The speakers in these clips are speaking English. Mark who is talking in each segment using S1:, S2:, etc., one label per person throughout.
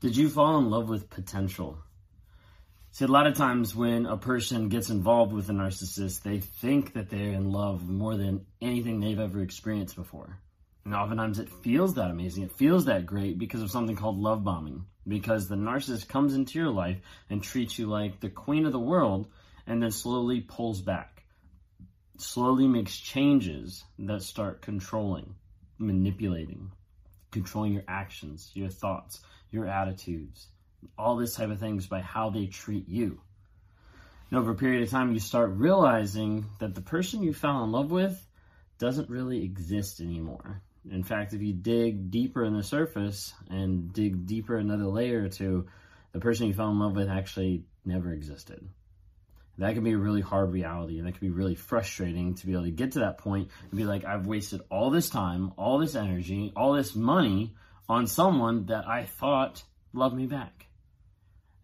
S1: Did you fall in love with potential? See, a lot of times when a person gets involved with a narcissist, they think that they're in love more than anything they've ever experienced before. And oftentimes it feels that amazing. It feels that great because of something called love bombing. Because the narcissist comes into your life and treats you like the queen of the world and then slowly pulls back. Slowly makes changes that start controlling, manipulating, controlling your actions, your thoughts, your attitudes, all this type of things by how they treat you. And over a period of time, you start realizing that the person you fell in love with doesn't really exist anymore. In fact, if you dig deeper in the surface and dig deeper another layer or two, the person you fell in love with actually never existed. That can be a really hard reality and that can be really frustrating to be able to get to that point and be like, I've wasted all this time, all this energy, all this money on someone that I thought loved me back.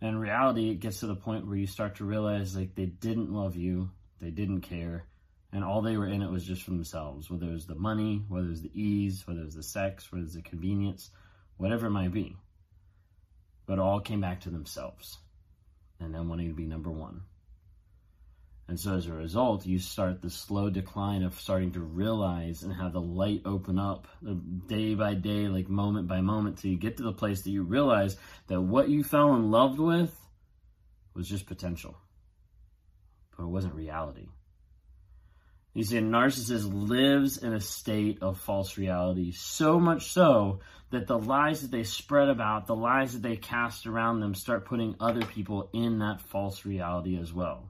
S1: And in reality, it gets to the point where you start to realize like they didn't love you, they didn't care, and all they were in it was just for themselves, whether it was the money, whether it was the ease, whether it was the sex, whether it was the convenience, whatever it might be. But it all came back to themselves and then wanting to be number one. And so as a result, you start the slow decline of starting to realize and have the light open up uh, day by day, like moment by moment, till you get to the place that you realize that what you fell in love with was just potential, but it wasn't reality. You see, a narcissist lives in a state of false reality, so much so that the lies that they spread about, the lies that they cast around them, start putting other people in that false reality as well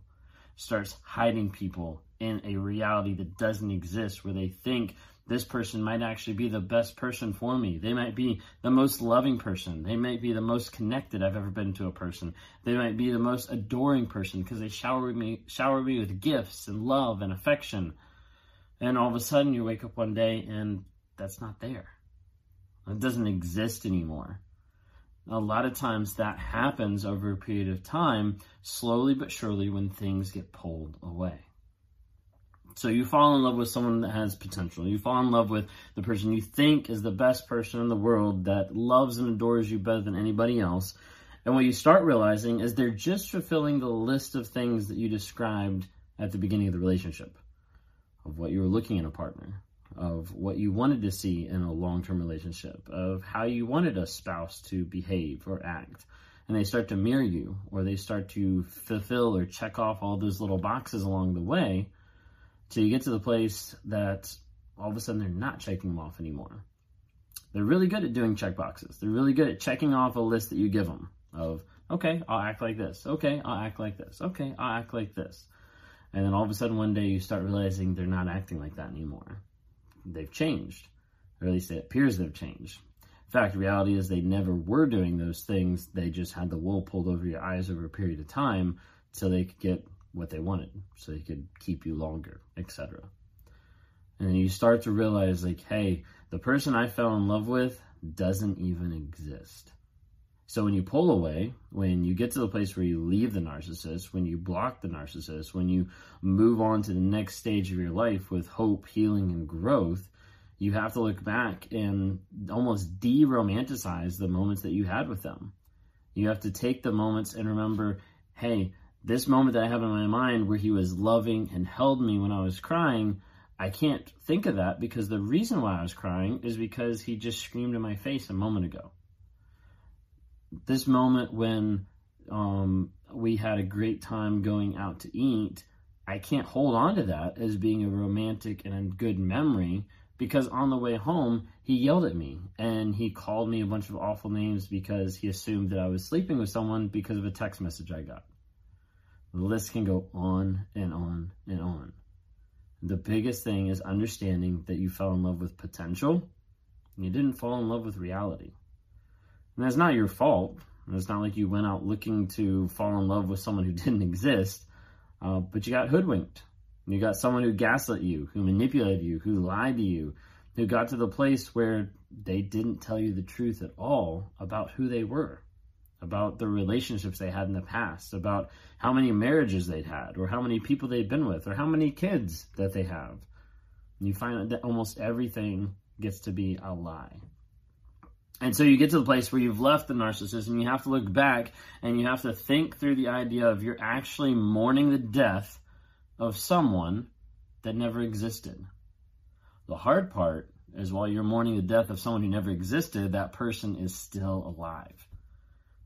S1: starts hiding people in a reality that doesn't exist where they think this person might actually be the best person for me. They might be the most loving person. They might be the most connected I've ever been to a person. They might be the most adoring person because they shower me shower me with gifts and love and affection. And all of a sudden you wake up one day and that's not there. It doesn't exist anymore. A lot of times that happens over a period of time, slowly but surely, when things get pulled away. So you fall in love with someone that has potential. You fall in love with the person you think is the best person in the world that loves and adores you better than anybody else. And what you start realizing is they're just fulfilling the list of things that you described at the beginning of the relationship of what you were looking in a partner of what you wanted to see in a long term relationship, of how you wanted a spouse to behave or act. And they start to mirror you, or they start to fulfill or check off all those little boxes along the way till you get to the place that all of a sudden they're not checking them off anymore. They're really good at doing check boxes. They're really good at checking off a list that you give them of, okay, I'll act like this. Okay, I'll act like this. Okay, I'll act like this. And then all of a sudden one day you start realizing they're not acting like that anymore they've changed, or at least it appears they've changed. In fact, reality is they never were doing those things. They just had the wool pulled over your eyes over a period of time so they could get what they wanted, so they could keep you longer, etc. And you start to realize, like, hey, the person I fell in love with doesn't even exist. So when you pull away, when you get to the place where you leave the narcissist, when you block the narcissist, when you move on to the next stage of your life with hope, healing, and growth, you have to look back and almost de romanticize the moments that you had with them. You have to take the moments and remember, hey, this moment that I have in my mind where he was loving and held me when I was crying, I can't think of that because the reason why I was crying is because he just screamed in my face a moment ago this moment when um, we had a great time going out to eat, I can't hold on to that as being a romantic and a good memory because on the way home, he yelled at me and he called me a bunch of awful names because he assumed that I was sleeping with someone because of a text message I got. The list can go on and on and on. The biggest thing is understanding that you fell in love with potential. You didn't fall in love with reality. And that's not your fault. It's not like you went out looking to fall in love with someone who didn't exist, uh, but you got hoodwinked. You got someone who gaslit you, who manipulated you, who lied to you, who got to the place where they didn't tell you the truth at all about who they were, about the relationships they had in the past, about how many marriages they'd had, or how many people they'd been with, or how many kids that they have. And you find that almost everything gets to be a lie. And so you get to the place where you've left the narcissist and you have to look back and you have to think through the idea of you're actually mourning the death of someone that never existed. The hard part is while you're mourning the death of someone who never existed, that person is still alive,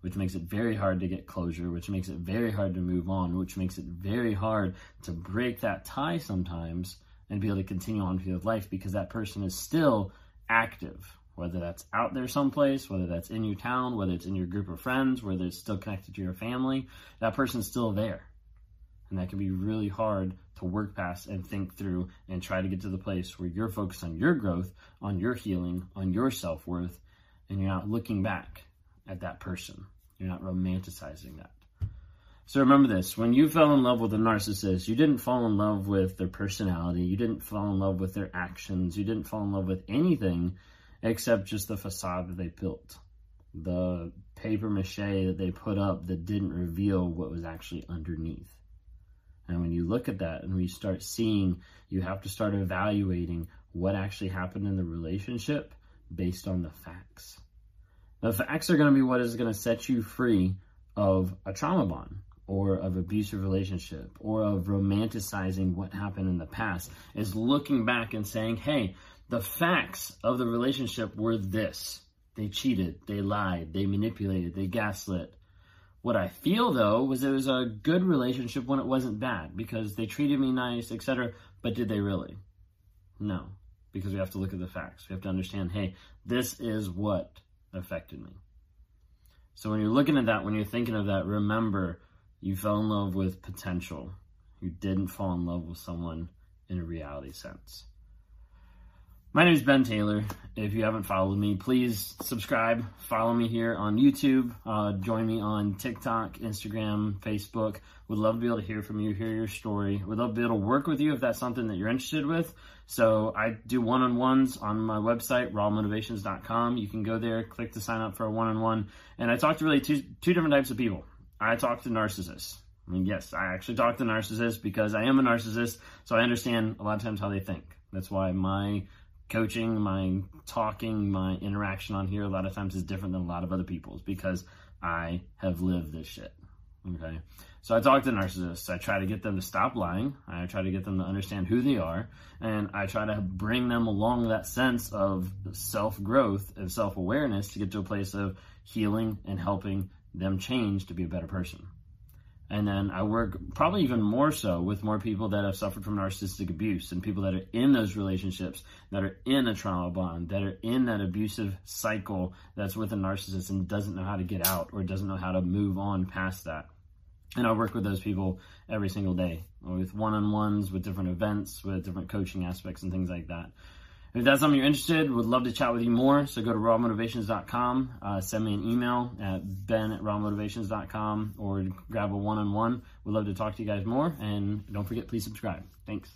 S1: which makes it very hard to get closure, which makes it very hard to move on, which makes it very hard to break that tie sometimes and be able to continue on with life because that person is still active whether that's out there someplace, whether that's in your town, whether it's in your group of friends, whether it's still connected to your family, that person's still there. And that can be really hard to work past and think through and try to get to the place where you're focused on your growth, on your healing, on your self worth, and you're not looking back at that person. You're not romanticizing that. So remember this when you fell in love with a narcissist, you didn't fall in love with their personality, you didn't fall in love with their actions, you didn't fall in love with anything except just the facade that they built, the paper mache that they put up that didn't reveal what was actually underneath. And when you look at that and we start seeing, you have to start evaluating what actually happened in the relationship based on the facts. The facts are going to be what is going to set you free of a trauma bond or of abusive relationship or of romanticizing what happened in the past is looking back and saying, hey, the facts of the relationship were this they cheated, they lied, they manipulated, they gaslit. What I feel though was it was a good relationship when it wasn't bad because they treated me nice, etc. But did they really? No, because we have to look at the facts. We have to understand hey, this is what affected me. So when you're looking at that, when you're thinking of that, remember you fell in love with potential. You didn't fall in love with someone in a reality sense. My name is Ben Taylor. If you haven't followed me, please subscribe. Follow me here on YouTube. Uh, join me on TikTok, Instagram, Facebook. Would love to be able to hear from you, hear your story. Would love to be able to work with you if that's something that you're interested with. So I do one-on-ones on my website, rawmotivations.com. You can go there, click to sign up for a one-on-one. And I talk to really two, two different types of people. I talk to narcissists. I mean, yes, I actually talk to narcissists because I am a narcissist, so I understand a lot of times how they think. That's why my coaching, my talking, my interaction on here a lot of times is different than a lot of other people's because I have lived this shit. Okay. So I talk to narcissists. I try to get them to stop lying. I try to get them to understand who they are. And I try to bring them along that sense of self growth and self awareness to get to a place of healing and helping them change to be a better person. And then I work probably even more so with more people that have suffered from narcissistic abuse and people that are in those relationships, that are in a trauma bond, that are in that abusive cycle that's with a narcissist and doesn't know how to get out or doesn't know how to move on past that. And I work with those people every single day with one on ones, with different events, with different coaching aspects and things like that. If that's something you're interested, would love to chat with you more. So go to rawmotivations.com, uh, send me an email at ben at rawmotivations.com or grab a one on one. We'd love to talk to you guys more. And don't forget, please subscribe. Thanks.